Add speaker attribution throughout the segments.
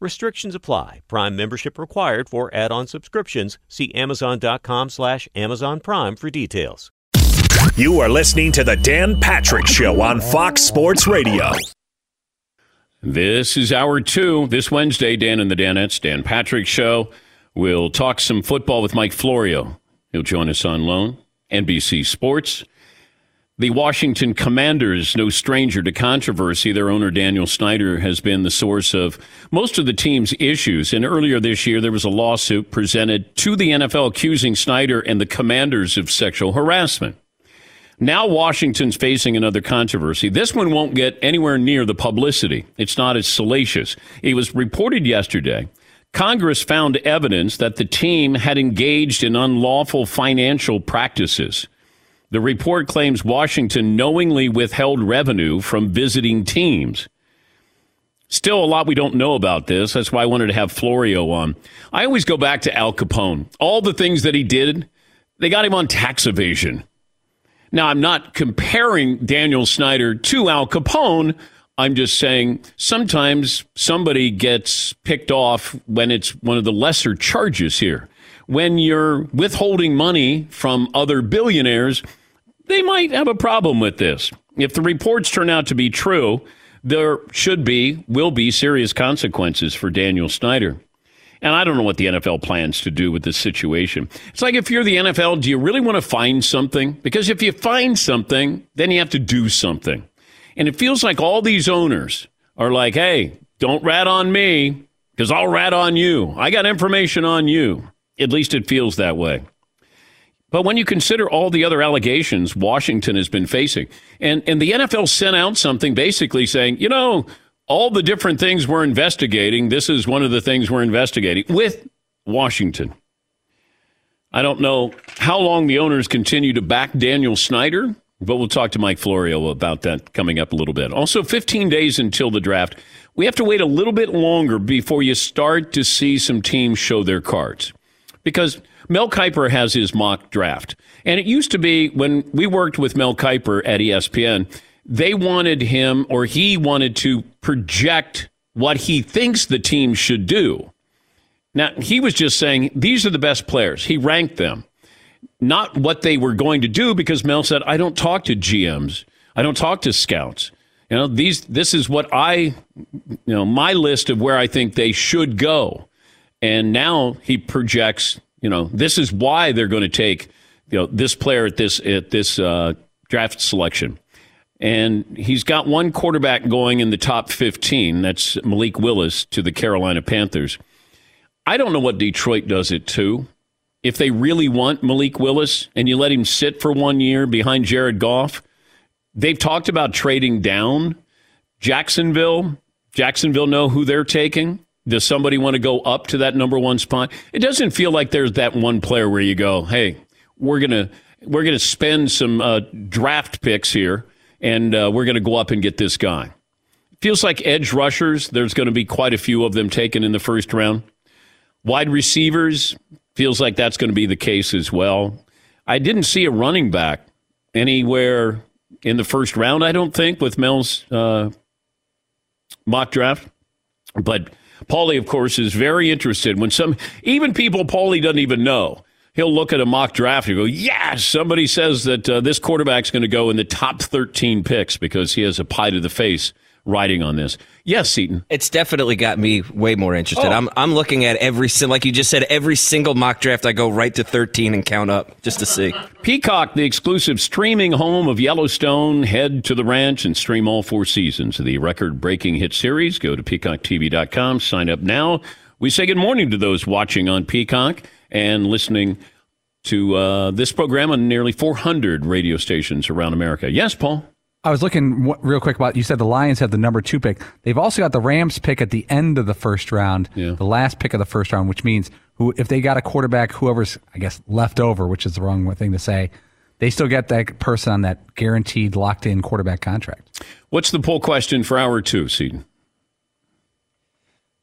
Speaker 1: Restrictions apply. Prime membership required for add-on subscriptions. See Amazon.com slash Amazon Prime for details.
Speaker 2: You are listening to the Dan Patrick Show on Fox Sports Radio.
Speaker 3: This is hour two. This Wednesday, Dan and the Danettes, Dan Patrick Show. We'll talk some football with Mike Florio. He'll join us on loan. NBC Sports. The Washington Commanders, no stranger to controversy. Their owner, Daniel Snyder, has been the source of most of the team's issues. And earlier this year, there was a lawsuit presented to the NFL accusing Snyder and the Commanders of sexual harassment. Now Washington's facing another controversy. This one won't get anywhere near the publicity. It's not as salacious. It was reported yesterday. Congress found evidence that the team had engaged in unlawful financial practices. The report claims Washington knowingly withheld revenue from visiting teams. Still, a lot we don't know about this. That's why I wanted to have Florio on. I always go back to Al Capone. All the things that he did, they got him on tax evasion. Now, I'm not comparing Daniel Snyder to Al Capone. I'm just saying sometimes somebody gets picked off when it's one of the lesser charges here. When you're withholding money from other billionaires, they might have a problem with this. If the reports turn out to be true, there should be, will be serious consequences for Daniel Snyder. And I don't know what the NFL plans to do with this situation. It's like if you're the NFL, do you really want to find something? Because if you find something, then you have to do something. And it feels like all these owners are like, hey, don't rat on me because I'll rat on you. I got information on you. At least it feels that way. But when you consider all the other allegations Washington has been facing, and, and the NFL sent out something basically saying, you know, all the different things we're investigating, this is one of the things we're investigating with Washington. I don't know how long the owners continue to back Daniel Snyder, but we'll talk to Mike Florio about that coming up a little bit. Also, 15 days until the draft. We have to wait a little bit longer before you start to see some teams show their cards. Because Mel Kiper has his mock draft. And it used to be when we worked with Mel Kiper at ESPN, they wanted him or he wanted to project what he thinks the team should do. Now, he was just saying these are the best players. He ranked them, not what they were going to do, because Mel said, I don't talk to GMs, I don't talk to scouts. You know, these this is what I you know, my list of where I think they should go. And now he projects you know, this is why they're going to take you know this player at this at this uh, draft selection. And he's got one quarterback going in the top 15. That's Malik Willis to the Carolina Panthers. I don't know what Detroit does it to. If they really want Malik Willis and you let him sit for one year behind Jared Goff, they've talked about trading down. Jacksonville, Jacksonville know who they're taking. Does somebody want to go up to that number one spot? It doesn't feel like there's that one player where you go, hey, we're gonna we're gonna spend some uh, draft picks here and uh, we're to go up and get this guy. Feels like edge rushers, there's going to be quite a few of them taken in the first round. Wide receivers, feels like that's going to be the case as well. I didn't see a running back anywhere in the first round, I don't think, with Mel's uh, mock draft. But Paulie, of course, is very interested. When some, even people Paulie doesn't even know, he'll look at a mock draft and go, yes, somebody says that uh, this quarterback's going to go in the top 13 picks because he has a pie to the face writing on this. Yes, Seton.
Speaker 4: It's definitely got me way more interested.
Speaker 3: Oh.
Speaker 4: I'm I'm looking at every like you just said every single mock draft. I go right to 13 and count up just to see.
Speaker 3: Peacock, the exclusive streaming home of Yellowstone. Head to the ranch and stream all four seasons of the record breaking hit series. Go to peacocktv.com, sign up now. We say good morning to those watching on Peacock and listening to uh, this program on nearly 400 radio stations around America. Yes, Paul?
Speaker 5: I was looking w- real quick about. You said the Lions have the number two pick. They've also got the Rams pick at the end of the first round,
Speaker 3: Yeah.
Speaker 5: the last pick of the first round, which means who if they got a quarterback, whoever's I guess left over, which is the wrong thing to say, they still get that person on that guaranteed locked in quarterback contract.
Speaker 3: What's the poll question for hour two, Seton?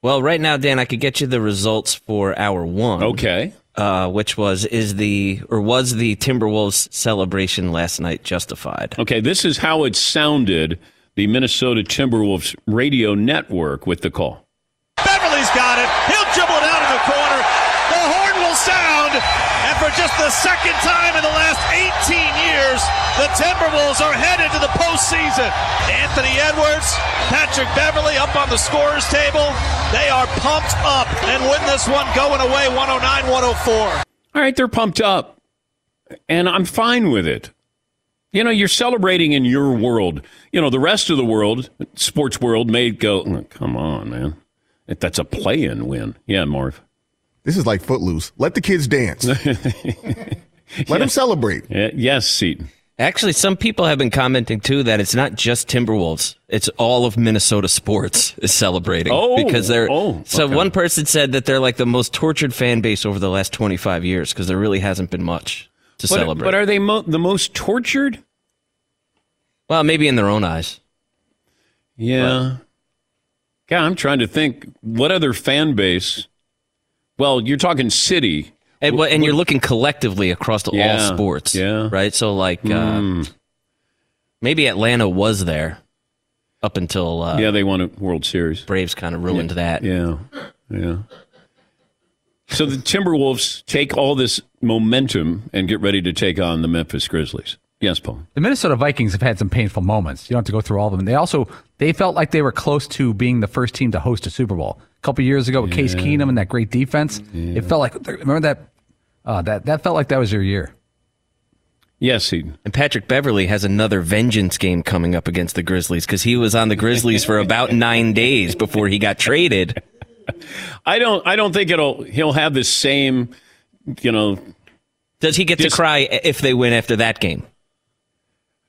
Speaker 4: Well, right now, Dan, I could get you the results for hour one.
Speaker 3: Okay.
Speaker 4: Uh, which was is the or was the Timberwolves celebration last night justified?
Speaker 3: Okay, this is how it sounded the Minnesota Timberwolves radio network with the call.
Speaker 6: Beverley's got it. He'll dribble it out in the corner. The horn will sound. And for just the second time in the last 18 years, the Timberwolves are headed to the postseason. Anthony Edwards, Patrick Beverley up on the scorer's table. They are pumped up and win this one going away 109 104.
Speaker 3: All right, they're pumped up, and I'm fine with it. You know, you're celebrating in your world. You know, the rest of the world, sports world, may go, "Oh, come on, man. That's a play in win. Yeah, Marv.
Speaker 7: This is like Footloose. Let the kids dance. Let them celebrate.
Speaker 3: Yes, Seton.
Speaker 4: Actually, some people have been commenting too that it's not just Timberwolves; it's all of Minnesota sports is celebrating
Speaker 3: Oh,
Speaker 4: because they're.
Speaker 3: oh,
Speaker 4: so
Speaker 3: okay.
Speaker 4: one person said that they're like the most tortured fan base over the last 25 years because there really hasn't been much to
Speaker 3: But,
Speaker 4: celebrate.
Speaker 3: but are they mo- the most tortured?
Speaker 4: well, maybe in their own eyes.
Speaker 3: Yeah. God, I'm trying to think what other fan base. Well, you're talking city.
Speaker 4: And, and you're looking collectively across the,
Speaker 3: Yeah,
Speaker 4: all sports,
Speaker 3: yeah.
Speaker 4: right? So like uh, maybe Atlanta was there up until uh,
Speaker 3: Yeah, they won a World Series.
Speaker 4: Braves kind of ruined that.
Speaker 3: Yeah, yeah. So the Timberwolves take all this momentum and get ready to take on the Memphis Grizzlies. Yes, Paul.
Speaker 5: The Minnesota Vikings have had some painful moments. You don't have to go through all of them. They also they felt like they were close to being the first team to host a Super Bowl. A couple years ago with Case Keenum and that great defense, it felt like remember that uh, that that felt like that was your year.
Speaker 3: Yes, Eden.
Speaker 4: And Patrick Beverley has another vengeance game coming up against the Grizzlies because he was on the Grizzlies for about nine days before he got traded.
Speaker 3: I don't. I don't think it'll. He'll have the same. You know.
Speaker 4: Does he get
Speaker 3: Just-
Speaker 4: to cry if they win after that game?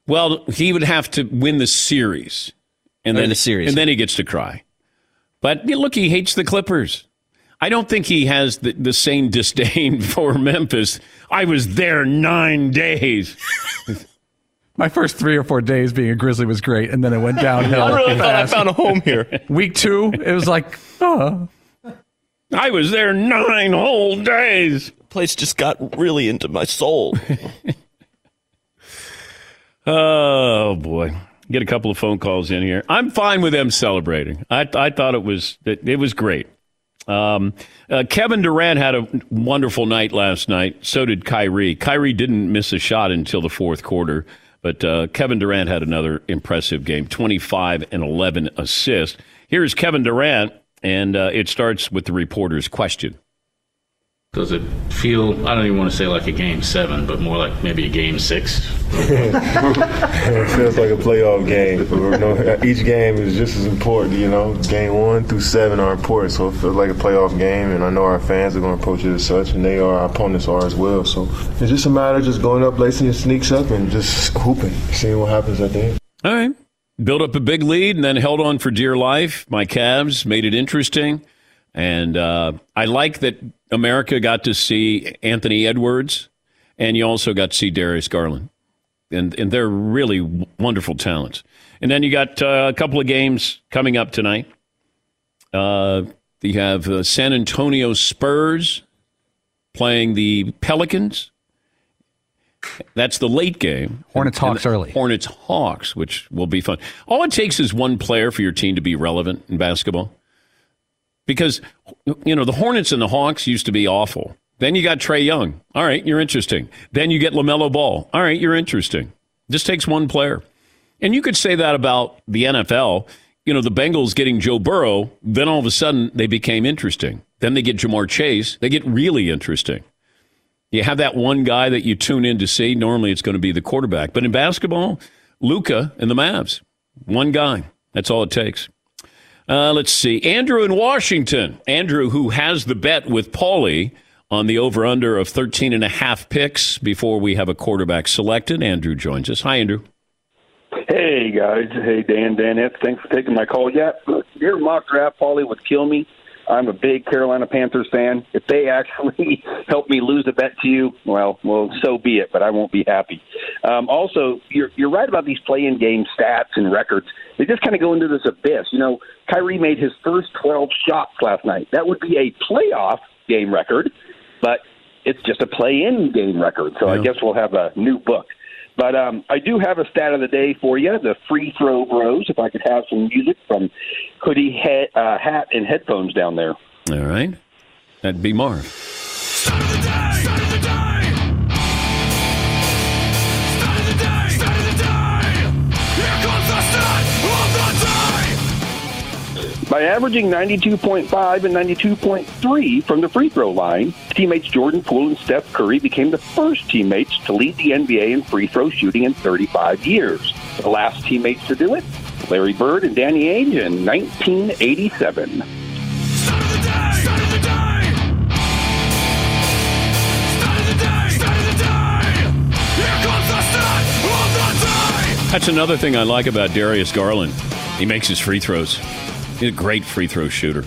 Speaker 3: Well, he would have to win the series, and
Speaker 4: Win
Speaker 3: then
Speaker 4: the series.
Speaker 3: and then he gets to cry. But look, he hates the Clippers. I don't think he has the, the same disdain for Memphis. I was there nine days.
Speaker 5: My first three or four days being a Grizzly was great, and then it went downhill.
Speaker 4: I really thought I found a home here.
Speaker 5: Week two, it was like, oh,
Speaker 3: I was there nine whole days.
Speaker 4: The Place just got really into my soul.
Speaker 3: Oh boy, get a couple of phone calls in here. I'm fine with them celebrating. I I thought it was it, it was great. Um, uh, Kevin Durant had a wonderful night last night. So did Kyrie. Kyrie didn't miss a shot until the fourth quarter, but uh, Kevin Durant had another impressive game 25 and 11 assists. Here's Kevin Durant, and uh, it starts with the reporter's question.
Speaker 8: Does it feel, I don't even want to say like a game seven, but more like maybe a game six?
Speaker 9: it feels like a playoff game. You know, each game is just as important. You know, game one through seven are important, so it feels like a playoff game. And I know our fans are going to approach it as such, and they are. Our opponents are as well. So it's just a matter of just going up, lacing your sneaks up, and just hooping, seeing what happens at the end.
Speaker 3: All right. Built up a big lead and then held on for dear life. My Cavs made it interesting. And uh, I like that America got to see Anthony Edwards, and you also got to see Darius Garland. and and they're really wonderful talents. And then you got uh, a couple of games coming up tonight. Uh, you have uh, San Antonio Spurs playing the Pelicans. That's the late game.
Speaker 5: Hornets Hawks early.
Speaker 3: Hornets Hawks, which will be fun. All it takes is one player for your team to be relevant in basketball. Because, you know, the Hornets and the Hawks used to be awful. Then you got Trae Young. All right, you're interesting. Then you get LaMelo Ball. All right, you're interesting. Just takes one player. And you could say that about the NFL. You know, the Bengals getting Joe Burrow, then all of a sudden they became interesting. Then they get Ja'Marr Chase. They get really interesting. You have that one guy that you tune in to see. Normally it's going to be the quarterback. But in basketball, Luka and the Mavs, one guy. That's all it takes. Uh, let's see. Andrew in Washington. Andrew, who has the bet with Paulie on the over under of 13 and a half picks before we have a quarterback selected. Andrew joins us. Hi, Andrew.
Speaker 10: Hey guys, hey Dan, Danette, thanks for taking my call. Yeah, look, your mock draft, Paulie, would kill me. I'm a big Carolina Panthers fan. If they actually help me lose a bet to you, well, well, so be it. But I won't be happy. Um, also, you're you're right about these play-in game stats and records. They just kind of go into this abyss. You know, Kyrie made his first 12 shots last night. That would be a playoff game record, but it's just a play-in game record. So I guess we'll have a new book. But um, I do have a stat of the day for you, the free throw bros. If I could have some music from hoodie, hat, uh, hat, and headphones down there.
Speaker 3: All right. That'd be Marv.
Speaker 10: By averaging 92.5 and 92.3 from the free throw line, teammates Jordan Poole and Steph Curry became the first teammates to lead the NBA in free throw shooting in 35 years. The last teammates to do it, Larry Bird and Danny Ainge in 1987.
Speaker 3: That's another thing I like about Darius Garland. He makes his free throws. He's a great free throw shooter.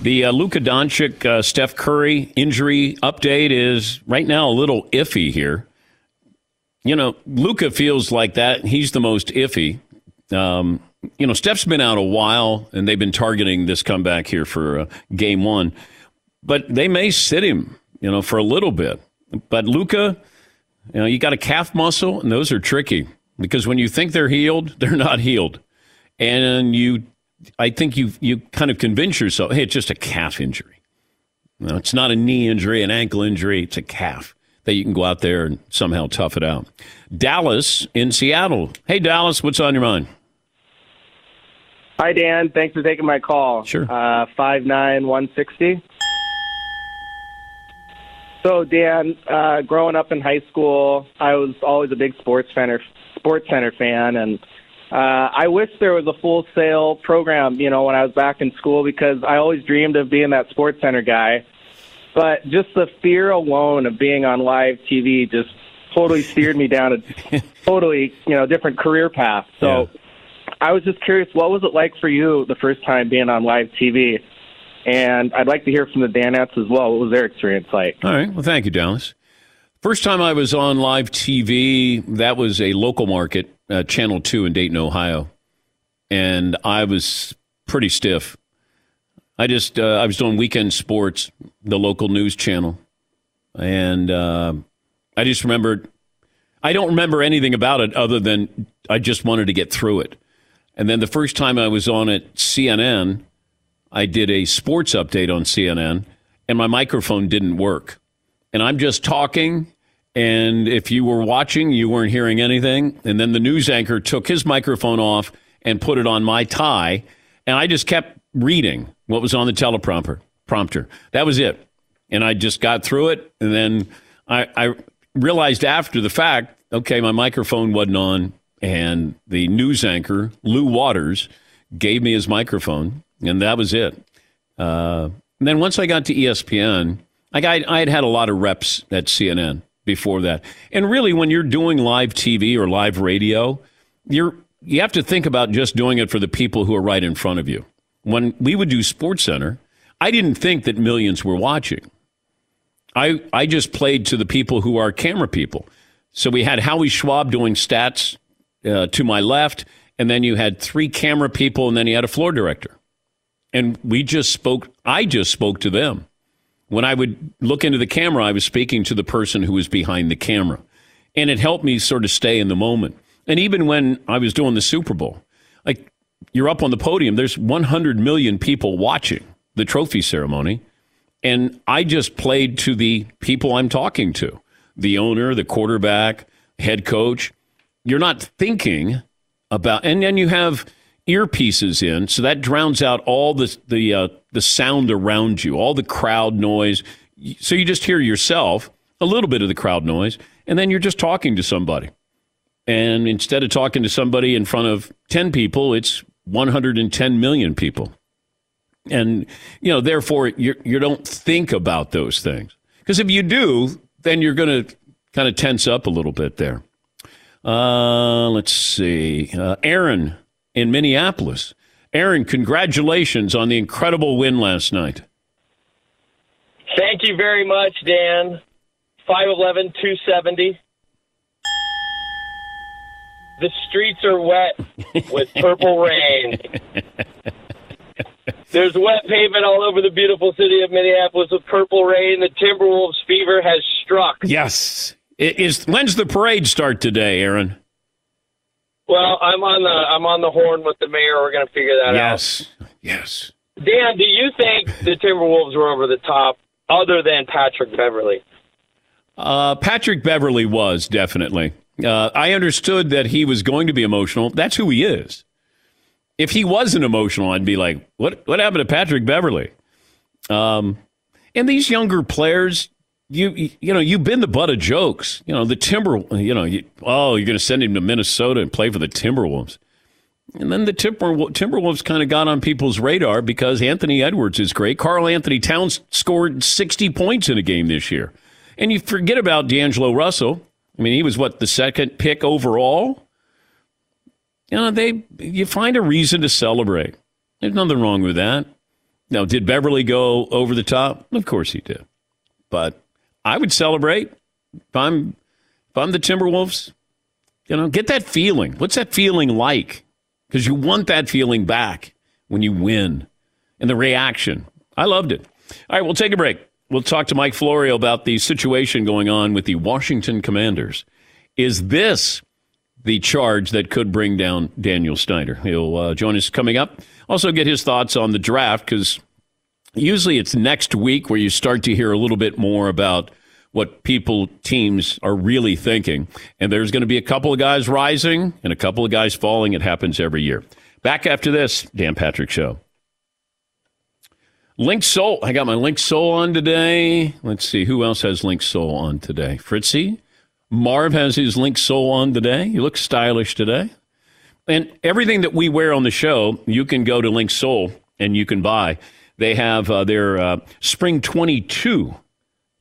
Speaker 3: The uh, Luka Doncic, uh, Steph Curry injury update is right now a little iffy here. You know, Luka feels like that. He's the most iffy. Um, you know, Steph's been out a while, and they've been targeting this comeback here for uh, game one. But they may sit him, you know, for a little bit. But Luka, you know, you got a calf muscle, and those are tricky because when you think they're healed, they're not healed. And you, I think you you kind of convince yourself, hey, it's just a calf injury. No, it's not a knee injury, an ankle injury. It's a calf that you can go out there and somehow tough it out. Dallas in Seattle. Hey, Dallas, what's on your mind?
Speaker 11: Hi, Dan. Thanks for taking my call.
Speaker 3: Sure.
Speaker 11: Uh, five nine one sixty. So, Dan, uh, growing up in high school, I was always a big sports center sports center fan, and uh, I wish there was a Full Sail program. You know, when I was back in school, because I always dreamed of being that sports center guy. But just the fear alone of being on live TV just totally steered me down a totally you know different career path. So. I was just curious, what was it like for you the first time being on live TV? And I'd like to hear from the Danettes as well. What was their experience like?
Speaker 3: All right. Well, thank you, Dallas. First time I was on live TV, that was a local market, uh, Channel 2 in Dayton, Ohio. And I was pretty stiff. I just, uh, I was doing weekend sports, the local news channel. And uh, I just remembered, I don't remember anything about it other than I just wanted to get through it. And then the first time I was on at CNN, I did a sports update on CNN, and my microphone didn't work. And I'm just talking, and if you were watching, you weren't hearing anything. And then the news anchor took his microphone off and put it on my tie, and I just kept reading what was on the teleprompter. Prompter. That was it. And I just got through it, and then I, I realized after the fact, okay, my microphone wasn't on, and the news anchor Lou Waters gave me his microphone, and that was it. Uh, and then once I got to ESPN, I, I had had a lot of reps at CNN before that, and really, when you're doing live TV or live radio, you're you have to think about just doing it for the people who are right in front of you. When we would do Sports Center, I didn't think that millions were watching. I I just played to the people who are camera people. So we had Howie Schwab doing stats uh, to my left, and then you had three camera people, and then you had a floor director. And we just spoke, I just spoke to them. When I would look into the camera, I was speaking to the person who was behind the camera. And it helped me sort of stay in the moment. And even when I was doing the Super Bowl, like you're up on the podium, there's 100 million people watching the trophy ceremony. And I just played to the people I'm talking to the owner, the quarterback, head coach. You're not thinking about, and then you have earpieces in, so that drowns out all the the uh, the sound around you, all the crowd noise. So you just hear yourself, a little bit of the crowd noise, and then you're just talking to somebody. And instead of talking to somebody in front of 10 people, it's 110 million people. And, you know, therefore, you you don't think about those things. Because if you do, then you're going to kind of tense up a little bit there. Uh, let's see. Uh, Aaron in Minneapolis. Aaron, congratulations on the incredible win last night.
Speaker 12: Thank you very much, Dan. 5'11, 270. The streets are wet with purple rain. There's wet pavement all over the beautiful city of Minneapolis with purple rain. The Timberwolves fever has struck.
Speaker 3: Yes. Is when's the parade start today, Aaron?
Speaker 12: Well, I'm on the I'm on the horn with the mayor. We're going to figure that
Speaker 3: yes.
Speaker 12: out.
Speaker 3: Yes. Yes.
Speaker 12: Dan, do you think the Timberwolves were over the top, other than Patrick Beverley?
Speaker 3: Uh, Patrick Beverley was definitely. Uh, I understood that he was going to be emotional. That's who he is. If he wasn't emotional, I'd be like, "What? What happened to Patrick Beverley?" Um, and these younger players, you you know, you've been the butt of jokes. You know, the Timber. You know, you, oh, you're going to send him to Minnesota and play for the Timberwolves. And then the Timber, Timberwolves kind of got on people's radar because Anthony Edwards is great. Karl-Anthony Towns scored 60 points in a game this year. And you forget about D'Angelo Russell. I mean, he was what the second pick overall. You know, they you find a reason to celebrate. There's nothing wrong with that. Now, did Beverley go over the top? Of course he did. But I would celebrate if I'm if I'm the Timberwolves. You know, get that feeling. What's that feeling like? Because you want that feeling back when you win and the reaction. I loved it. All right, we'll take a break. We'll talk to Mike Florio about the situation going on with the Washington Commanders. Is this the charge that could bring down Daniel Snyder? He'll uh, join us coming up. Also, get his thoughts on the draft because usually it's next week where you start to hear a little bit more about what people, teams are really thinking. And there's going to be a couple of guys rising and a couple of guys falling. It happens every year. Back after this, Dan Patrick Show. Linksoul. I got my Linksoul on today. Let's see who else has Linksoul on today. Fritzy. Marv has his Linksoul on today. You look stylish today. And everything that we wear on the show, you can go to Linksoul and you can buy. They have uh, their uh, Spring 22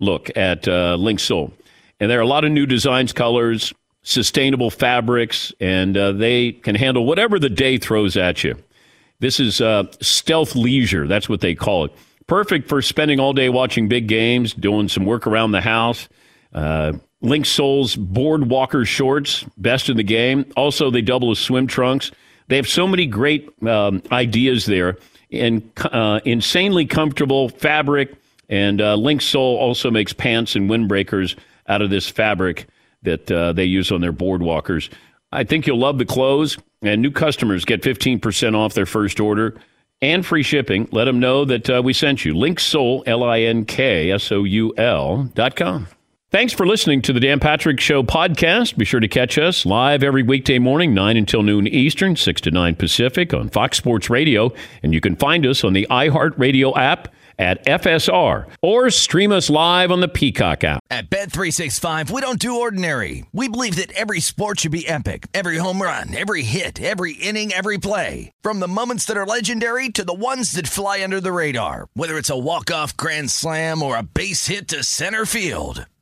Speaker 3: look at uh, Linksoul. And there are a lot of new designs, colors, sustainable fabrics, and uh, they can handle whatever the day throws at you. This is uh, stealth leisure. That's what they call it. Perfect for spending all day watching big games, doing some work around the house. Uh, Linksoul's board walker shorts, best in the game. Also, they double as swim trunks. They have so many great um, ideas there. Uh, insanely comfortable fabric. And uh, Linksoul also makes pants and windbreakers out of this fabric that uh, they use on their boardwalkers. I think you'll love the clothes. And new customers get 15% off their first order and free shipping. Let them know that uh, we sent you. Linksoul, L I N K S O U L dot com. Thanks for listening to the Dan Patrick Show podcast. Be sure to catch us live every weekday morning, 9 until noon Eastern, 6 to 9 Pacific on Fox Sports Radio. And you can find us on the iHeartRadio app at FSR or stream us live on the Peacock app.
Speaker 13: At Bet365, we don't do ordinary. We believe that every sport should be epic. Every home run, every hit, every inning, every play. From the moments that are legendary to the ones that fly under the radar. Whether it's a walk-off grand slam or a base hit to center field.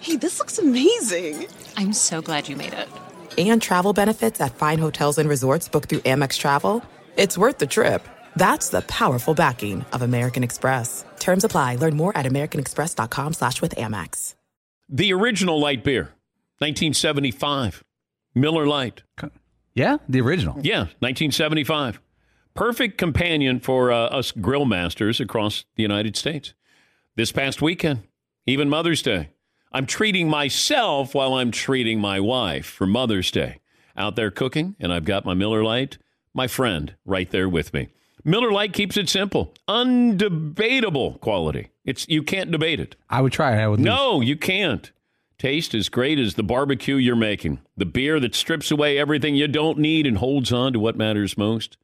Speaker 14: Hey, this looks amazing! I'm so glad you made it.
Speaker 15: And travel benefits at fine hotels and resorts booked through Amex Travel. It's worth the trip. That's the powerful backing of American Express. Terms apply. Learn more at americanexpress.com slash with Amex.
Speaker 3: The original light beer, 1975. Miller Lite.
Speaker 5: Yeah, the original.
Speaker 3: Yeah, 1975. Perfect companion for uh, us grill masters across the United States. This past weekend, even Mother's Day, I'm treating myself while I'm treating my wife for Mother's Day. Out there cooking, and I've got my Miller Lite, my friend, right there with me. Miller Lite keeps it simple, undebatable quality. It's you can't debate it.
Speaker 5: I would try it. I would.
Speaker 3: No, you can't. Taste as great as the barbecue you're making. The beer that strips away everything you don't need and holds on to what matters most.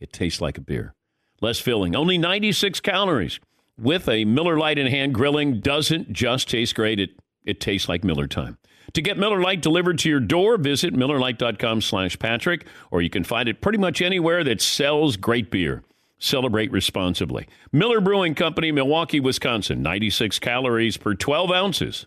Speaker 3: It tastes like a beer. Less filling, only 96 calories. With a Miller Lite in hand, grilling doesn't just taste great, it, it tastes like Miller time. To get Miller Lite delivered to your door, visit MillerLite.com slash Patrick, or you can find it pretty much anywhere that sells great beer. Celebrate responsibly. Miller Brewing Company, Milwaukee, Wisconsin. 96 calories per 12 ounces.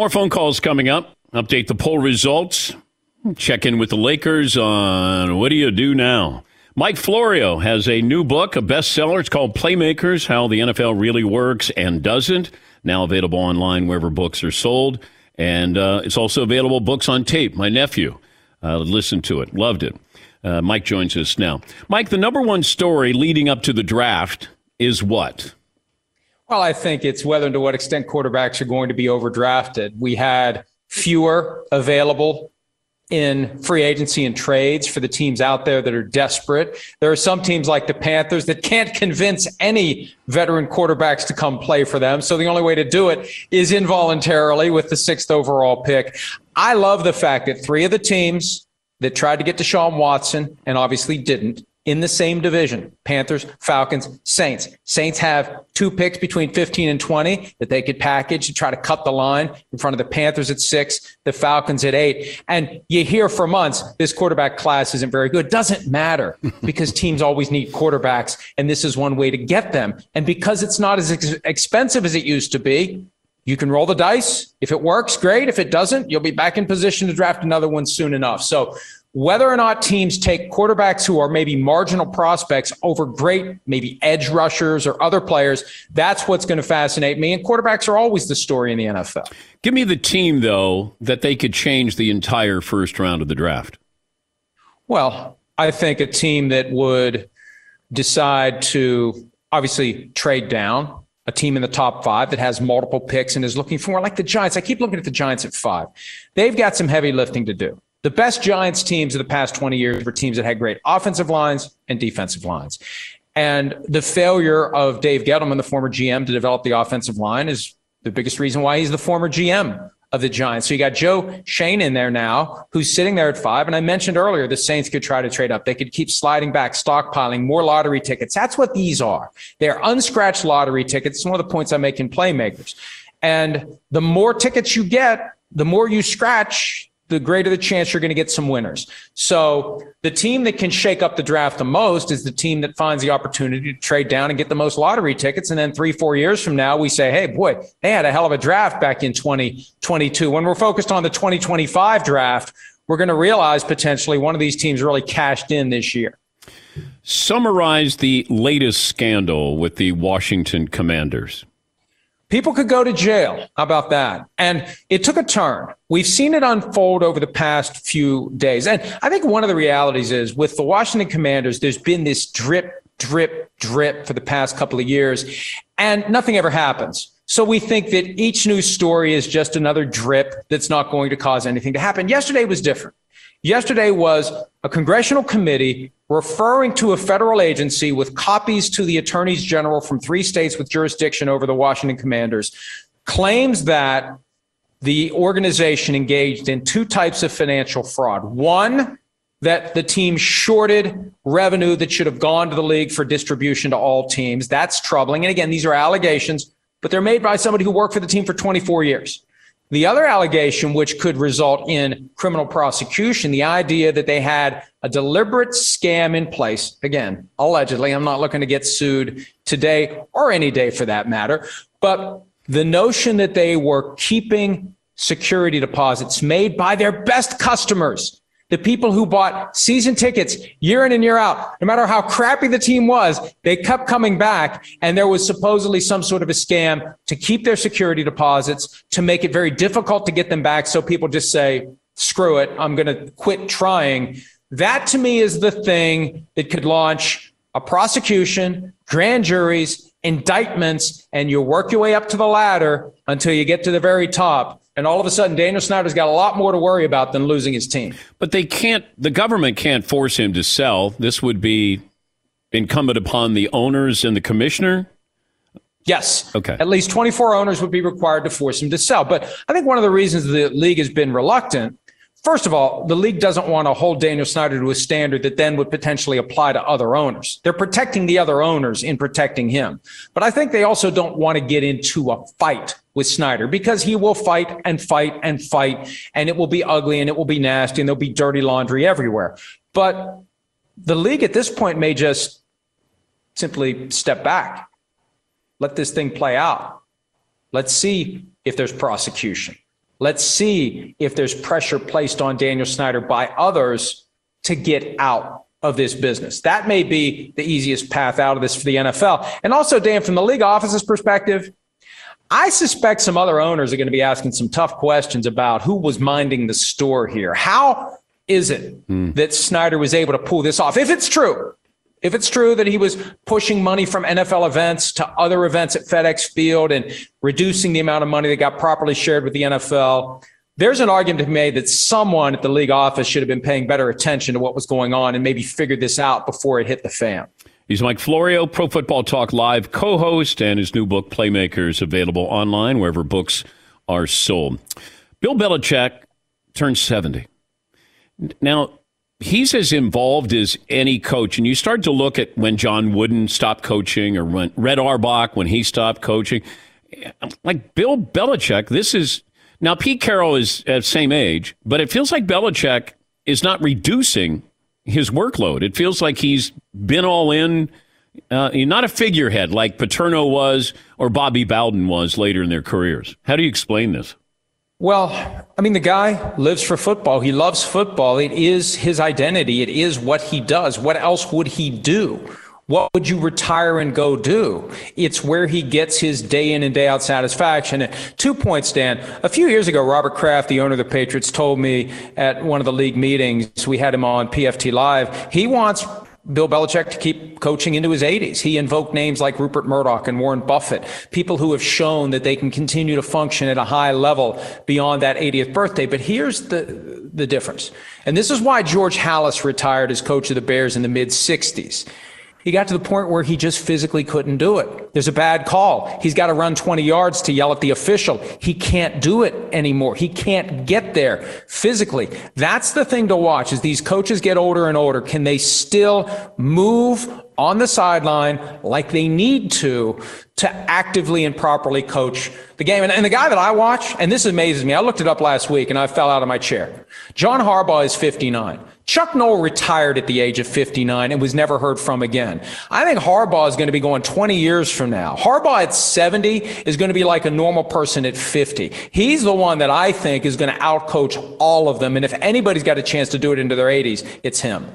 Speaker 3: More phone calls coming up. Update the poll results. Check in with the Lakers on what do you do now? Mike Florio has a new book, a bestseller. It's called Playmakers How the NFL Really Works and Doesn't. Now available online wherever books are sold. And uh, it's also available books on tape. My nephew uh, listened to it, loved it. Uh, Mike joins us now. Mike, the number one story leading up to the draft is what?
Speaker 16: Well, I think it's whether and to what extent quarterbacks are going to be overdrafted. We had fewer available in free agency and trades for the teams out there that are desperate. There are some teams like the Panthers that can't convince any veteran quarterbacks to come play for them. So the only way to do it is involuntarily with the sixth overall pick. I love the fact that three of the teams that tried to get to Deshaun Watson and obviously didn't in the same division Panthers, Falcons, Saints. Saints have two picks between 15 and 20 that they could package to try to cut the line in front of the Panthers at six, the Falcons at eight. And you hear for months this quarterback class isn't very good. Doesn't matter because teams always need quarterbacks. And this is one way to get them. And because it's not as ex- expensive as it used to be, you can roll the dice. If it works, great. If it doesn't, you'll be back in position to draft another one soon enough. So whether or not teams take quarterbacks who are maybe marginal prospects over great, maybe edge rushers or other players, that's what's going to fascinate me. And quarterbacks are always the story in the NFL.
Speaker 3: Give me the team, though, that they could change the entire first round of the draft.
Speaker 16: Well, I think a team that would decide to obviously trade down, a team in the top five that has multiple picks and is looking for, like the Giants. I keep looking at the Giants at five. They've got some heavy lifting to do. The best Giants teams of the past 20 years were teams that had great offensive lines and defensive lines. And the failure of Dave Gettleman, the former GM, to develop the offensive line is the biggest reason why he's the former GM of the Giants. So you got Joe Schoen in there now, who's sitting there at five. And I mentioned earlier, the Saints could try to trade up. They could keep sliding back, stockpiling more lottery tickets. That's what these are. They're unscratched lottery tickets. It's one of the points I make in playmakers. And the more tickets you get, the more you scratch, the greater the chance you're going to get some winners. So the team that can shake up the draft the most is the team that finds the opportunity to trade down and get the most lottery tickets. And then three, four years from now, we say, hey, boy, they had a hell of a draft back in 2022. When we're focused on the 2025 draft, we're going to realize potentially one of these teams really cashed in this year.
Speaker 3: Summarize the latest scandal with the Washington Commanders.
Speaker 16: People could go to jail. How about that? And it took a turn. We've seen it unfold over the past few days. And I think one of the realities is with the Washington Commanders, there's been this drip, drip, drip for the past couple of years, and nothing ever happens. So we think that each news story is just another drip that's not going to cause anything to happen. Yesterday was different. Yesterday was a congressional committee referring to a federal agency with copies to the attorneys general from three states with jurisdiction over the Washington Commanders, claims that the organization engaged in two types of financial fraud. One, that the team shorted revenue that should have gone to the league for distribution to all teams. That's troubling. And again, these are allegations, but they're made by somebody who worked for the team for 24 years. The other allegation, which could result in criminal prosecution, the idea that they had a deliberate scam in place. Again, allegedly, I'm not looking to get sued today or any day for that matter, but the notion that they were keeping security deposits made by their best customers the people who bought season tickets year in and year out, no matter how crappy the team was, they kept coming back. And there was supposedly some sort of a scam to keep their security deposits, to make it very difficult to get them back. So people just say, screw it, I'm going to quit trying. That to me is the thing that could launch a prosecution, grand juries, indictments, and you work your way up to the ladder until you get to the very top. And all of a sudden, Daniel Snyder's got a lot more to worry about than losing his team.
Speaker 3: But they can't, the government can't force him to sell. This would be incumbent upon the owners and the commissioner.
Speaker 16: Yes.
Speaker 3: Okay.
Speaker 16: At least 24 owners would be required to force him to sell. But I think one of the reasons the league has been reluctant First of all, the league doesn't want to hold Daniel Snyder to a standard that then would potentially apply to other owners. They're protecting the other owners in protecting him. But I think they also don't want to get into a fight with Snyder because he will fight and fight and fight and it will be ugly and it will be nasty and there'll be dirty laundry everywhere. But the league at this point may just simply step back. Let this thing play out. Let's see if there's prosecution. Let's see if there's pressure placed on Daniel Snyder by others to get out of this business. That may be the easiest path out of this for the NFL. And also, Dan, from the league office's perspective, I suspect some other owners are going to be asking some tough questions about who was minding the store here. How is it mm. that Snyder was able to pull this off? If it's true, if it's true that he was pushing money from NFL events to other events at FedEx Field and reducing the amount of money that got properly shared with the NFL, there's an argument to be made that someone at the league office should have been paying better attention to what was going on and maybe figured this out before it hit the fan.
Speaker 3: He's Mike Florio, Pro Football Talk Live co host, and his new book, Playmakers, available online wherever books are sold. Bill Belichick turned 70. Now, he's as involved as any coach. And you start to look at when John Wooden stopped coaching or when Red Auerbach, when he stopped coaching. Like Bill Belichick, this is now Pete Carroll is at same age, but it feels like Belichick is not reducing his workload. It feels like he's been all in. Uh, not a figurehead like Paterno was or Bobby Bowden was later in their careers. How do you explain this?
Speaker 16: Well, I mean, the guy lives for football. He loves football. It is his identity. It is what he does. What else would he do? What would you retire and go do? It's where he gets his day in and day out satisfaction. And two points, Dan. A few years ago, Robert Kraft, the owner of the Patriots, told me at one of the league meetings, we had him on PFT Live, he wants Bill Belichick to keep coaching into his 80s. He invoked names like Rupert Murdoch and Warren Buffett, people who have shown that they can continue to function at a high level beyond that 80th birthday. But here's the, the difference. And this is why George Halas retired as coach of the Bears in the mid 60s. He got to the point where he just physically couldn't do it. There's a bad call. He's got to run 20 yards to yell at the official. He can't do it anymore. He can't get there physically. That's the thing to watch as these coaches get older and older. Can they still move on the sideline like they need to to actively and properly coach the game? And, and the guy that I watch, and this amazes me, I looked it up last week and I fell out of my chair. John Harbaugh is 59. Chuck Noll retired at the age of 59 and was never heard from again. I think Harbaugh is going to be going 20 years from now. Harbaugh at 70 is going to be like a normal person at 50. He's the one that I think is going to outcoach all of them. And if anybody's got a chance to do it into their 80s, it's him.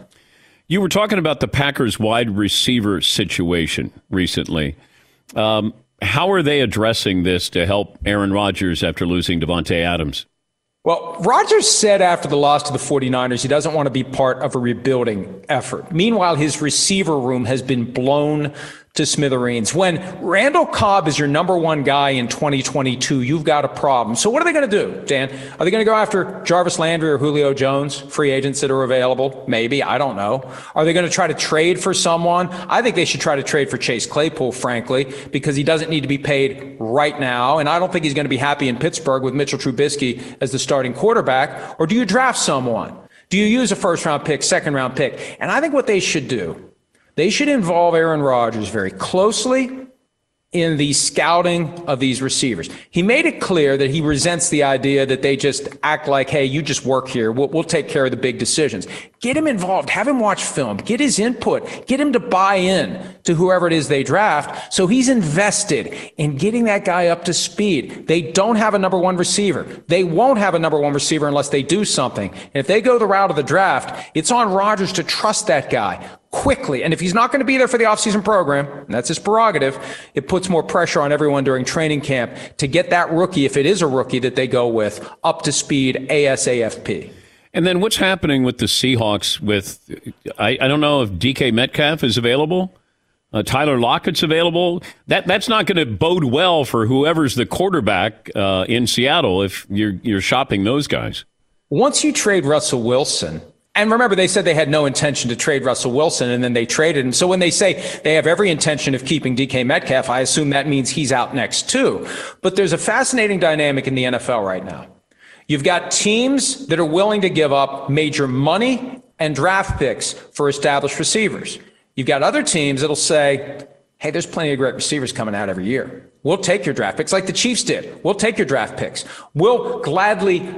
Speaker 3: You were talking about the Packers wide receiver situation recently. Um, how are they addressing this to help Aaron Rodgers after losing Davante Adams?
Speaker 16: Well, Rodgers said after the loss to the 49ers he doesn't want to be part of a rebuilding effort. Meanwhile, his receiver room has been blown to smithereens. When Randall Cobb is your number one guy in 2022, you've got a problem. So what are they going to do, Dan? Are they going to go after Jarvis Landry or Julio Jones, free agents that are available? Maybe. I don't know. Are they going to try to trade for someone? I think they should try to trade for Chase Claypool, frankly, because he doesn't need to be paid right now. And I don't think he's going to be happy in Pittsburgh with Mitchell Trubisky as the starting quarterback. Or do you draft someone? Do you use a first round pick, second round pick? And I think what they should do they should involve Aaron Rodgers very closely in the scouting of these receivers. He made it clear that he resents the idea that they just act like, hey, you just work here. We'll, we'll, take care of the big decisions. Get him involved. Have him watch film. Get his input. Get him to buy in to whoever it is they draft. So he's invested in getting that guy up to speed. They don't have a number one receiver. They won't have a number one receiver unless they do something. And if they go the route of the draft, it's on Rodgers to trust that guy quickly. And if he's not going to be there for the offseason program, that's his prerogative, it puts more pressure on everyone during training camp to get that rookie, if it is a rookie that they go with, up to speed ASAFP.
Speaker 3: And then what's happening with the Seahawks with, I, I don't know if DK Metcalf is available. Uh, Tyler Lockett's available. That that's not going to bode well for whoever's the quarterback uh, in Seattle if you're you're shopping those guys.
Speaker 16: Once you trade Russell Wilson, and remember, they said they had no intention to trade Russell Wilson, and then they traded him. So when they say they have every intention of keeping DK Metcalf, I assume that means he's out next too. But there's a fascinating dynamic in the NFL right now. You've got teams that are willing to give up major money and draft picks for established receivers. You've got other teams that'll say, hey, there's plenty of great receivers coming out every year. We'll take your draft picks like the Chiefs did. We'll take your draft picks. We'll gladly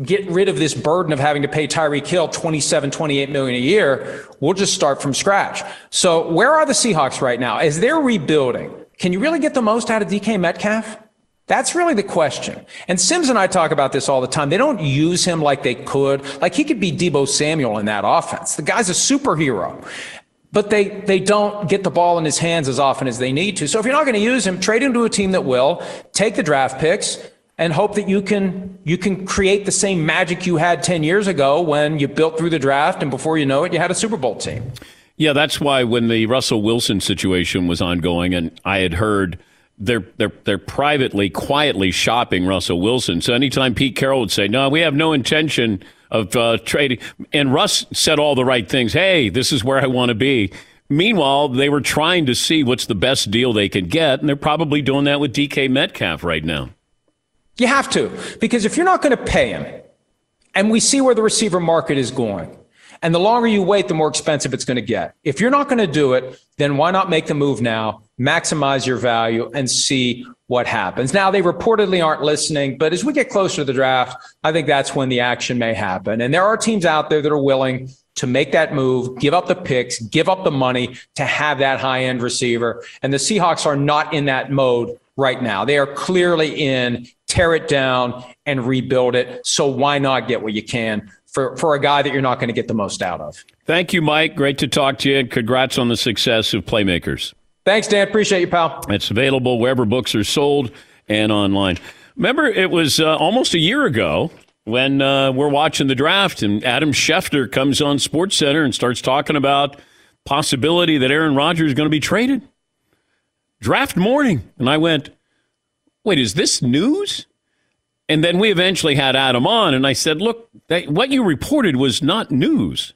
Speaker 16: get rid of this burden of having to pay Tyreek Hill 27, 28 million a year. We'll just start from scratch. So where are the Seahawks right now? As they're rebuilding, can you really get the most out of DK Metcalf? That's really the question. And Sims and I talk about this all the time. They don't use him like they could. Like he could be Deebo Samuel in that offense. The guy's a superhero. But they, they don't get the ball in his hands as often as they need to. So if you're not going to use him, trade him to a team that will, take the draft picks, and hope that you can you can create the same magic you had 10 years ago when you built through the draft and before you know it you had a Super Bowl team.
Speaker 3: Yeah, that's why when the Russell Wilson situation was ongoing and I had heard they're they're they're privately quietly shopping Russell Wilson. So anytime Pete Carroll would say, "No, we have no intention of uh, trading," and Russ said all the right things. Hey, this is where I want to be. Meanwhile, they were trying to see what's the best deal they could get, and they're probably doing that with DK Metcalf right now.
Speaker 16: You have to, because if you're not going to pay him, and we see where the receiver market is going, and the longer you wait, the more expensive it's going to get. If you're not going to do it, then why not make the move now, maximize your value, and see what happens? Now, they reportedly aren't listening, but as we get closer to the draft, I think that's when the action may happen. And there are teams out there that are willing to make that move, give up the picks, give up the money to have that high end receiver. And the Seahawks are not in that mode right now. They are clearly in tear it down and rebuild it. So why not get what you can for, for a guy that you're not going to get the most out of?
Speaker 3: Thank you, Mike. Great to talk to you. And congrats on the success of Playmakers.
Speaker 16: Thanks, Dan. Appreciate you, pal.
Speaker 3: It's available wherever books are sold and online. Remember, it was uh, almost a year ago when uh, we're watching the draft and Adam Schefter comes on Sports Center and starts talking about possibility that Aaron Rodgers is going to be traded. Draft morning. And I went, wait, is this news? And then we eventually had Adam on, and I said, look, that, what you reported was not news.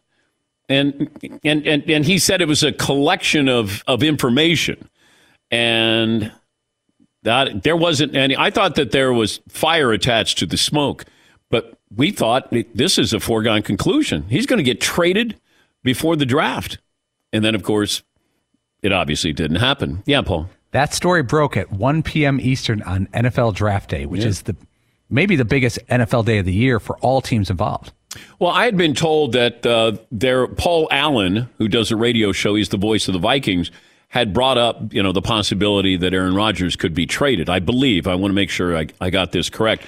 Speaker 3: And, and, and, and he said it was a collection of, of information. And that there wasn't any, I thought that there was fire attached to the smoke, but we thought this is a foregone conclusion. He's going to get traded before the draft. And then, of course, it obviously didn't happen. Yeah, Paul.
Speaker 5: That story broke at 1 p.m. Eastern on NFL Draft Day, which yeah. is the maybe the biggest NFL day of the year for all teams involved.
Speaker 3: Well, I had been told that uh, there, Paul Allen, who does a radio show, he's the voice of the Vikings, had brought up, you know, the possibility that Aaron Rodgers could be traded. I believe. I want to make sure I, I got this correct.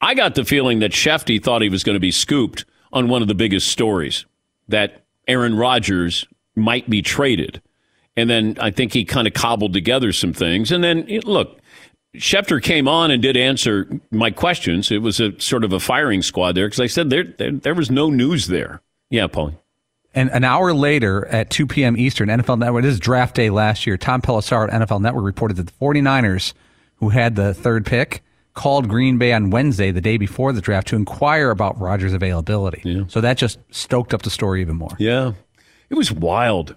Speaker 3: I got the feeling that Schefty thought he was going to be scooped on one of the biggest stories that Aaron Rodgers might be traded. And then I think he kind of cobbled together some things. And then, eh, look, Schefter came on and did answer my questions. It was a sort of a firing squad there because I said there, there, there was no news there. Yeah, Paulie.
Speaker 5: And an hour later at 2 p.m. Eastern, NFL Network, this is draft day last year, Tom Pelissero at NFL Network reported that the 49ers, who had the third pick, called Green Bay on Wednesday, the day before the draft, to inquire about Rodgers' availability. Yeah. So that just stoked up the story even more.
Speaker 3: Yeah. It was wild.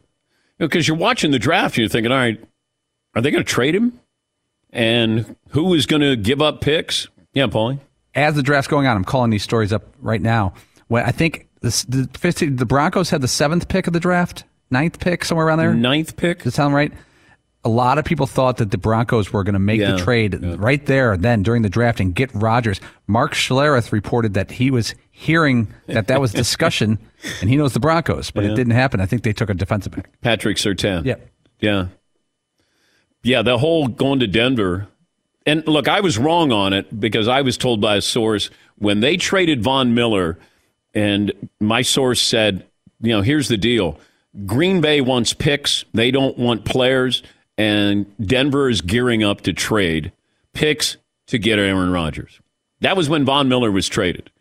Speaker 3: Because you are watching the draft and you're thinking, all right, are they going to trade him? And who is going to give up picks? Yeah, Paulie.
Speaker 5: As the draft's going on, I'm calling these stories up right now. When I think this, the, the Broncos had the seventh pick of the draft, ninth pick, somewhere around there.
Speaker 3: Ninth pick.
Speaker 5: Does that sound right? A lot of people thought that the Broncos were going to make yeah, the trade yeah. right there then during the draft and get Rodgers. Mark Schlereth reported that he was hearing that that was discussion, and he knows the Broncos, but yeah. it didn't happen. I think they took a defensive back.
Speaker 3: Patrick Surtain.
Speaker 5: Yeah.
Speaker 3: Yeah. Yeah, the whole going to Denver. And look, I was wrong on it because I was told by a source when they traded Von Miller, and my source said, you know, here's the deal Green Bay wants picks, they don't want players, and Denver is gearing up to trade picks to get Aaron Rodgers. That was when Von Miller was traded.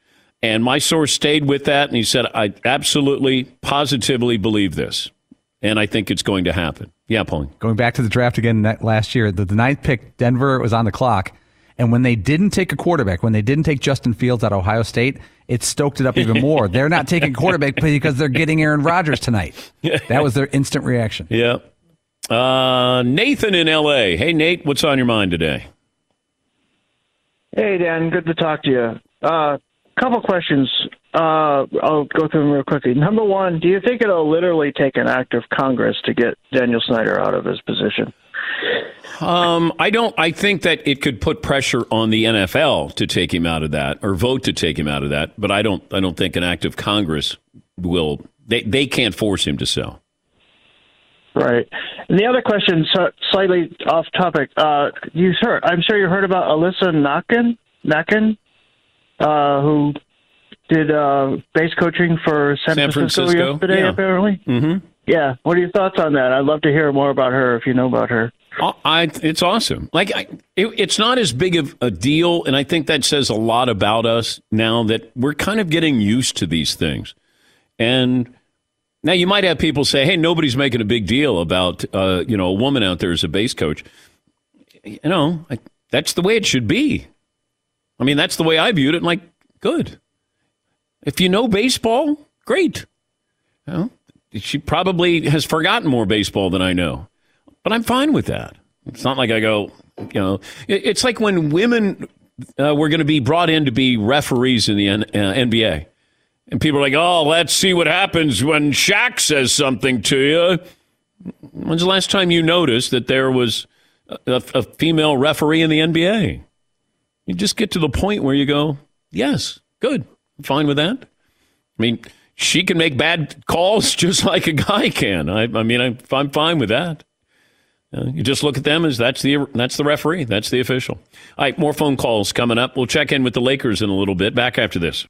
Speaker 3: And my source stayed with that, and he said, I absolutely, positively believe this. And I think it's going to happen. Yeah, Pauline.
Speaker 5: Going back to the draft again last year, the, the ninth pick, Denver was on the clock. And when they didn't take a quarterback, when they didn't take Justin Fields at Ohio State, it stoked it up even more. they're not taking quarterback because they're getting Aaron Rodgers tonight. That was their instant reaction.
Speaker 3: Yeah. Uh, Nathan in L.A. Hey, Nate, what's on your mind today?
Speaker 17: Hey, Dan. Good to talk to you. Uh, couple questions. Uh, I'll go through them real quickly. Number one, do you think it'll literally take an act of Congress to get Daniel Snyder out of his position?
Speaker 3: Um, I don't. I think that it could put pressure on the NFL to take him out of that, or vote to take him out of that. But I don't. I don't think an act of Congress will. They they can't force him to sell.
Speaker 17: Right. And the other question, so, slightly off topic. Uh, you heard? I'm sure you heard about Alyssa Nakken. Nakken, uh, who did uh, base coaching for San,
Speaker 3: San
Speaker 17: Francisco,
Speaker 3: Francisco,
Speaker 17: yesterday,
Speaker 3: yeah.
Speaker 17: apparently.
Speaker 3: Mm-hmm.
Speaker 17: Yeah. What are your thoughts on that? I'd love to hear more about her if you know about her.
Speaker 3: I, it's awesome. Like, I, it, it's not as big of a deal, and I think that says a lot about us now that we're kind of getting used to these things. And now you might have people say, "Hey, nobody's making a big deal about uh, you know a woman out there as a base coach." You know, I, that's the way it should be. I mean, that's the way I viewed it. Like, good. If you know baseball, great. Know, she probably has forgotten more baseball than I know, but I'm fine with that. It's not like I go, you know, it's like when women uh, were going to be brought in to be referees in the N- uh, NBA. And people are like, oh, let's see what happens when Shaq says something to you. When's the last time you noticed that there was a, a female referee in the NBA? You just get to the point where you go, yes, good fine with that. I mean, she can make bad calls just like a guy can. I, I mean, I'm, I'm fine with that. Uh, you just look at them as that's the that's the referee, that's the official. All right, more phone calls coming up. We'll check in with the Lakers in a little bit. Back after this.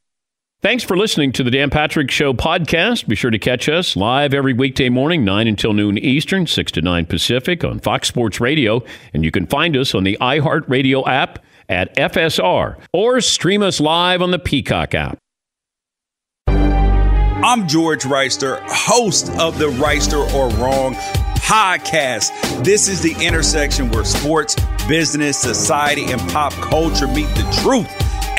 Speaker 3: Thanks for listening to the Dan Patrick Show podcast. Be sure to catch us live every weekday morning, 9 until noon Eastern, 6 to 9 Pacific on Fox Sports Radio. And you can find us on the iHeartRadio app at FSR or stream us live on the Peacock app.
Speaker 18: I'm George Wrighster, host of the Reister or Wrong podcast. This is the intersection where sports, business, society, and pop culture meet the truth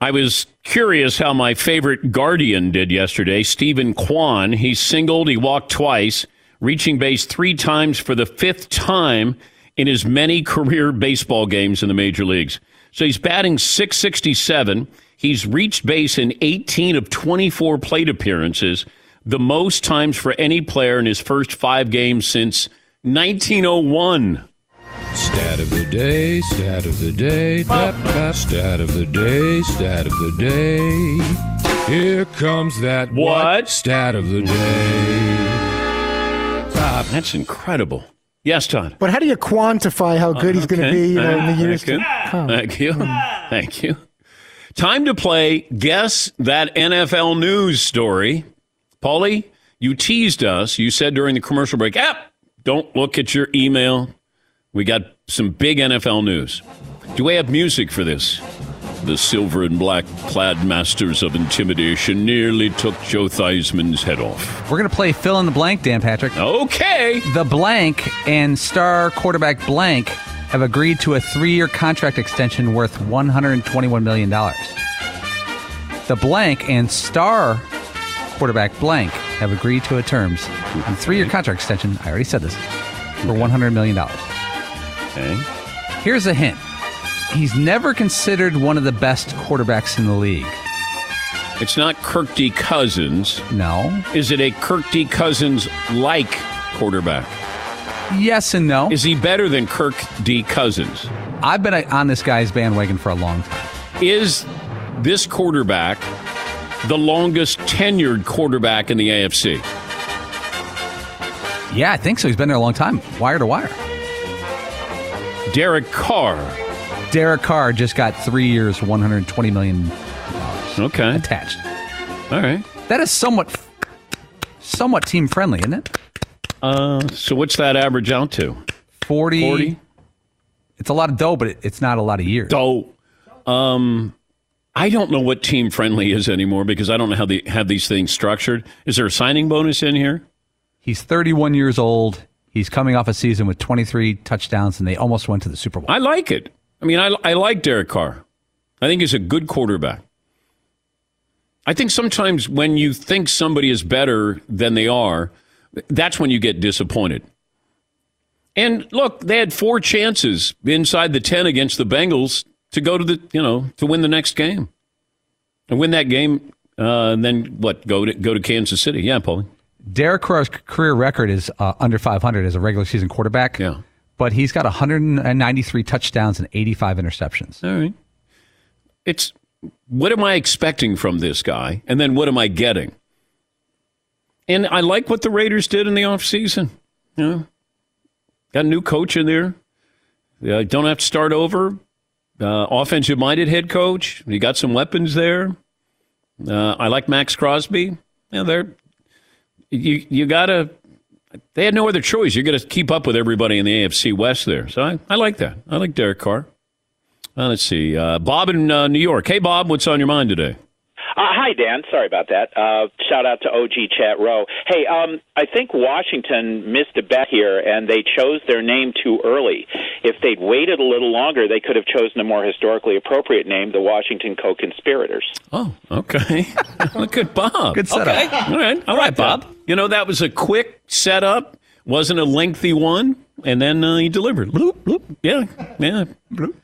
Speaker 3: I was curious how my favorite Guardian did yesterday. Steven Kwan, he singled, he walked twice, reaching base three times for the fifth time in his many career baseball games in the major leagues. So he's batting 667. He's reached base in 18 of 24 plate appearances, the most times for any player in his first five games since 1901.
Speaker 19: Stat of the day, stat of the day, dap, dap, stat of the day, stat of the day. Here comes that
Speaker 3: what?
Speaker 19: Stat of the day.
Speaker 3: Stop. That's incredible. Yes, Todd.
Speaker 20: But how do you quantify how good he's going to be you know, in the years
Speaker 3: Thank
Speaker 20: to
Speaker 3: you.
Speaker 20: come?
Speaker 3: Thank you. Thank you. Time to play Guess That NFL News Story. Paulie, you teased us. You said during the commercial break, ah, don't look at your email. We got some big NFL news. Do we have music for this? The silver and black clad masters of intimidation nearly took Joe Theismann's head off.
Speaker 5: We're going to play fill in the blank, Dan Patrick.
Speaker 3: Okay.
Speaker 5: The blank and star quarterback blank have agreed to a three year contract extension worth $121 million. The blank and star quarterback blank have agreed to a terms on three year contract extension. I already said this for $100 million.
Speaker 3: Okay.
Speaker 5: Here's a hint he's never considered one of the best quarterbacks in the league.
Speaker 3: It's not Kirk D. Cousins.
Speaker 5: No.
Speaker 3: Is it a Kirk D. Cousins like quarterback?
Speaker 5: Yes and no.
Speaker 3: Is he better than Kirk D. Cousins?
Speaker 5: I've been on this guy's bandwagon for a long time.
Speaker 3: Is this quarterback the longest tenured quarterback in the AFC?
Speaker 5: Yeah, I think so. He's been there a long time, wire to wire.
Speaker 3: Derek Carr.
Speaker 5: Derek Carr just got three years, $120 million
Speaker 3: Okay.
Speaker 5: attached.
Speaker 3: All right.
Speaker 5: That is somewhat somewhat team friendly, isn't it?
Speaker 3: Uh, so what's that average out to?
Speaker 5: 40.
Speaker 3: 40?
Speaker 5: It's a lot of dough, but it, it's not a lot of years.
Speaker 3: Dough. Um, I don't know what team friendly is anymore because I don't know how they have these things structured. Is there a signing bonus in here?
Speaker 5: He's 31 years old. He's coming off a season with 23 touchdowns, and they almost went to the Super Bowl.
Speaker 3: I like it. I mean, I, I like Derek Carr. I think he's a good quarterback. I think sometimes when you think somebody is better than they are, that's when you get disappointed. And look, they had four chances inside the 10 against the Bengals to go to the, you know, to win the next game. And win that game, uh, and then what, go to, go to Kansas City. Yeah, Paulie.
Speaker 5: Derek Carr's career record is uh, under 500 as a regular season quarterback.
Speaker 3: Yeah.
Speaker 5: But he's got 193 touchdowns and 85 interceptions.
Speaker 3: All right. It's what am I expecting from this guy? And then what am I getting? And I like what the Raiders did in the offseason. You know, got a new coach in there. Yeah, don't have to start over. Uh, offensive minded head coach. You got some weapons there. Uh, I like Maxx Crosby. Yeah, they're you you gotta they had no other choice. You're gonna keep up with everybody in the AFC West there. So I, I like that. I like Derek Carr. Uh, let's see. Uh, Bob in uh, New York. Hey Bob, what's on your mind today?
Speaker 21: Uh, hi, Dan. Sorry about that. Uh, shout out to OG Chat Row. Hey, um, I think Washington missed a bet here, and they chose their name too early. If they'd waited a little longer, they could have chosen a more historically appropriate name, the Washington Co-Conspirators.
Speaker 3: Oh, okay. Look at Bob.
Speaker 5: Good setup.
Speaker 3: Okay. All right. All right, Bob. You know, that was a quick setup, wasn't a lengthy one, and then uh, he delivered. Bloop, bloop. Yeah, yeah. Bloop.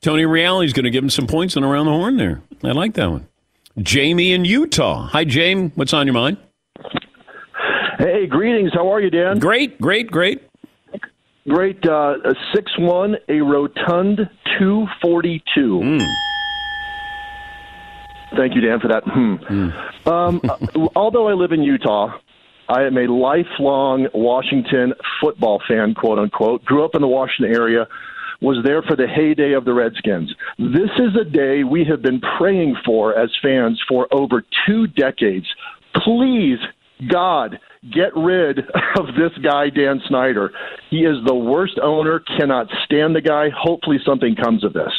Speaker 3: Tony Reali's going to give him some points and around the horn there. I like that one. Jamie in Utah. Hi, Jamie. What's on your mind?
Speaker 22: Hey, greetings. How are you, Dan?
Speaker 3: Great, great, great.
Speaker 22: Great. Uh, a six one, a rotund two forty two.
Speaker 3: Hmm.
Speaker 22: Thank you, Dan, for that. Hmm. Um, uh, although I live in Utah, I am a lifelong Washington football fan, quote unquote. Grew up in the Washington area. Was there for the heyday of the Redskins. This is a day we have been praying for as fans for over two decades. Please, God, get rid of this guy, Dan Snyder. He is the worst owner, cannot stand the guy. Hopefully, something comes of this.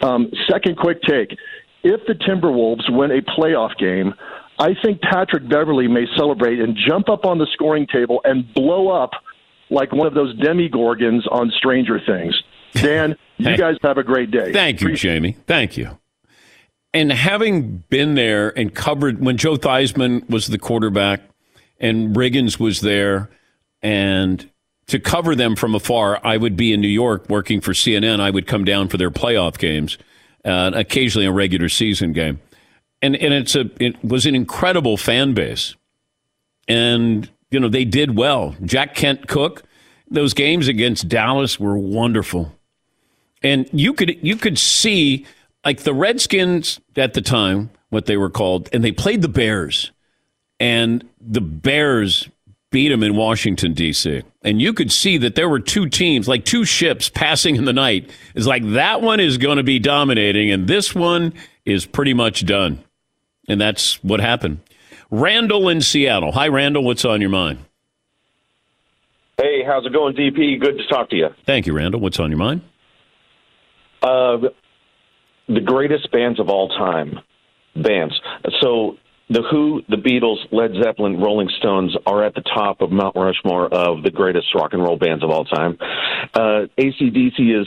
Speaker 22: Um, second quick take if the Timberwolves win a playoff game, I think Patrick Beverley may celebrate and jump up on the scoring table and blow up like one of those demogorgons on Stranger Things. Dan, you guys have a great day.
Speaker 3: Thank you, Jamie. Thank you. And having been there and covered when Joe Theismann was the quarterback and Riggins was there, and to cover them from afar, I would be in New York working for CNN. I would come down for their playoff games, uh, occasionally a regular season game, and and it's a it was an incredible fan base, and you know they did well. Jack Kent Cooke, those games against Dallas were wonderful and you could you could see like the Redskins at the time, what they were called, and they played the Bears, and the Bears beat them in Washington D.C. And you could see that there were two teams, like two ships passing in the night. It's like that one is going to be dominating, and this one is pretty much done. And that's what happened. Randall in Seattle. Hi, Randall. What's on your mind?
Speaker 23: Hey, how's it going, DP? Good to talk to you.
Speaker 3: Thank you, Randall. What's on your mind?
Speaker 23: Uh, the greatest bands of all time, bands. So the Who, the Beatles, Led Zeppelin, Rolling Stones are at the top of Mount Rushmore of the greatest rock and roll bands of all time. Uh, ACDC is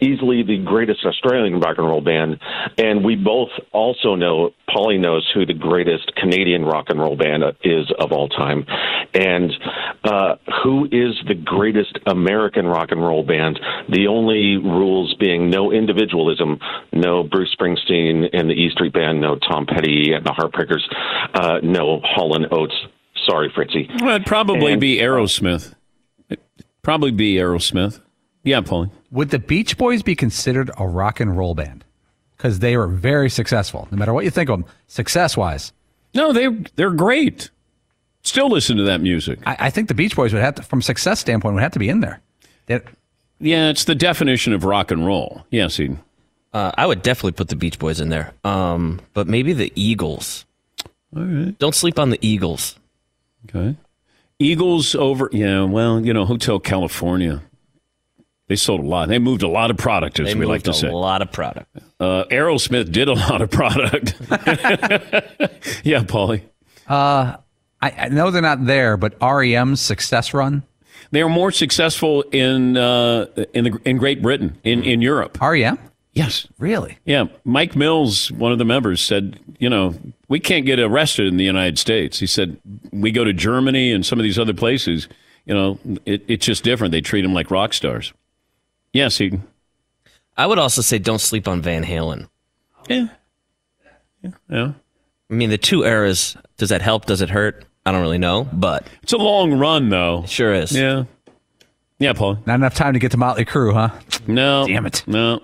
Speaker 23: easily the greatest Australian rock and roll band, and we both also know, Paulie knows who the greatest Canadian rock and roll band is of all time, and uh, who is the greatest American rock and roll band. The only rules being no individualism, no Bruce Springsteen and the E Street Band, no Tom Petty and the Heartbreakers, uh, no Hall and Oates. Sorry, Fritzy.
Speaker 3: Well, it'd probably
Speaker 23: And-
Speaker 3: be Aerosmith. It'd probably be Aerosmith. Yeah, Paulie.
Speaker 5: Would the Beach Boys be considered a rock and roll band? Because they were very successful, no matter what you think of them, success wise.
Speaker 3: No, they they're great. Still listen to that music.
Speaker 5: I, I think the Beach Boys would have to, from success standpoint, would have to be in there. They-
Speaker 3: Yeah, it's the definition of rock and roll. Yes, Eden.
Speaker 4: Uh, I would definitely put the Beach Boys in there. Um, but maybe the Eagles.
Speaker 3: All right.
Speaker 4: Don't sleep on the Eagles.
Speaker 3: Okay. Eagles over. Yeah, well, you know, Hotel California. They sold a lot. They moved a lot of product, as
Speaker 4: They
Speaker 3: we like
Speaker 4: moved
Speaker 3: to
Speaker 4: a
Speaker 3: say.
Speaker 4: lot of product.
Speaker 3: Uh, Aerosmith did a lot of product. yeah, Paulie.
Speaker 5: Uh, I, I know they're not there, but REM's success run.
Speaker 3: They are more successful in uh, in the in Great Britain, in in Europe.
Speaker 5: REM.
Speaker 3: Yes.
Speaker 5: Really?
Speaker 3: Yeah. Mike Mills, one of the members, said, you know, we can't get arrested in the United States. He said, we go to Germany and some of these other places, you know, it, it's just different. They treat them like rock stars. Yes, he.
Speaker 4: I would also say don't sleep on Van Halen.
Speaker 3: Yeah. Yeah.
Speaker 4: I mean, the two eras, does that help? Does it hurt? I don't really know, but.
Speaker 3: It's a long run, though.
Speaker 4: It sure is.
Speaker 3: Yeah. Yeah, Paul.
Speaker 5: Not enough time to get to Motley Crue, huh?
Speaker 3: No.
Speaker 5: Damn it.
Speaker 3: No.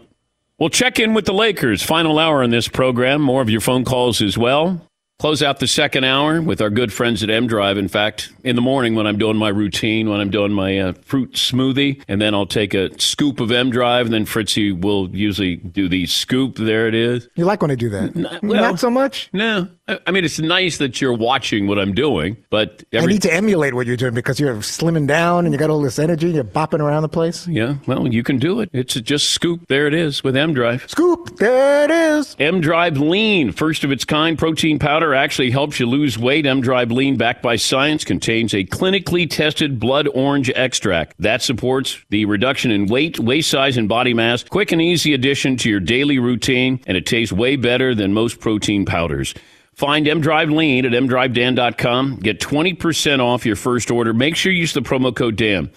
Speaker 3: We'll check in with the Lakers. Final hour on this program. More of your phone calls as well. Close out the second hour with our good friends at M Drive. In fact, in the morning when I'm doing my routine, when I'm doing my uh, fruit smoothie, and then I'll take a scoop of M Drive, and then Fritzy will usually do the scoop. There it is.
Speaker 20: You like when I do that?
Speaker 3: well,
Speaker 20: Not so much.
Speaker 3: No, I I mean it's nice that you're watching what I'm doing, but
Speaker 20: I need to emulate what you're doing because you're slimming down and you got all this energy and you're bopping around the place.
Speaker 3: yeah, well, you can do it. It's just scoop. There it is with M Drive.
Speaker 20: Scoop. There it is.
Speaker 3: M Drive Lean, first of its kind protein powder, actually helps you lose weight. M Drive Lean, backed by science, contains a clinically tested blood orange extract that supports the reduction in weight, waist size, and body mass. Quick and easy addition to your daily routine, and it tastes way better than most protein powders. Find M Drive Lean at mdrivedan.com. Get 20% off your first order. Make sure you use the promo code DAN.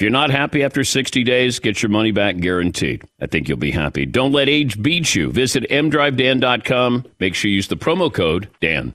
Speaker 3: If you're not happy after 60 days, get your money back guaranteed. I think you'll be happy. Don't let age beat you. Visit mdrivedan.com. Make sure you use the promo code DAN.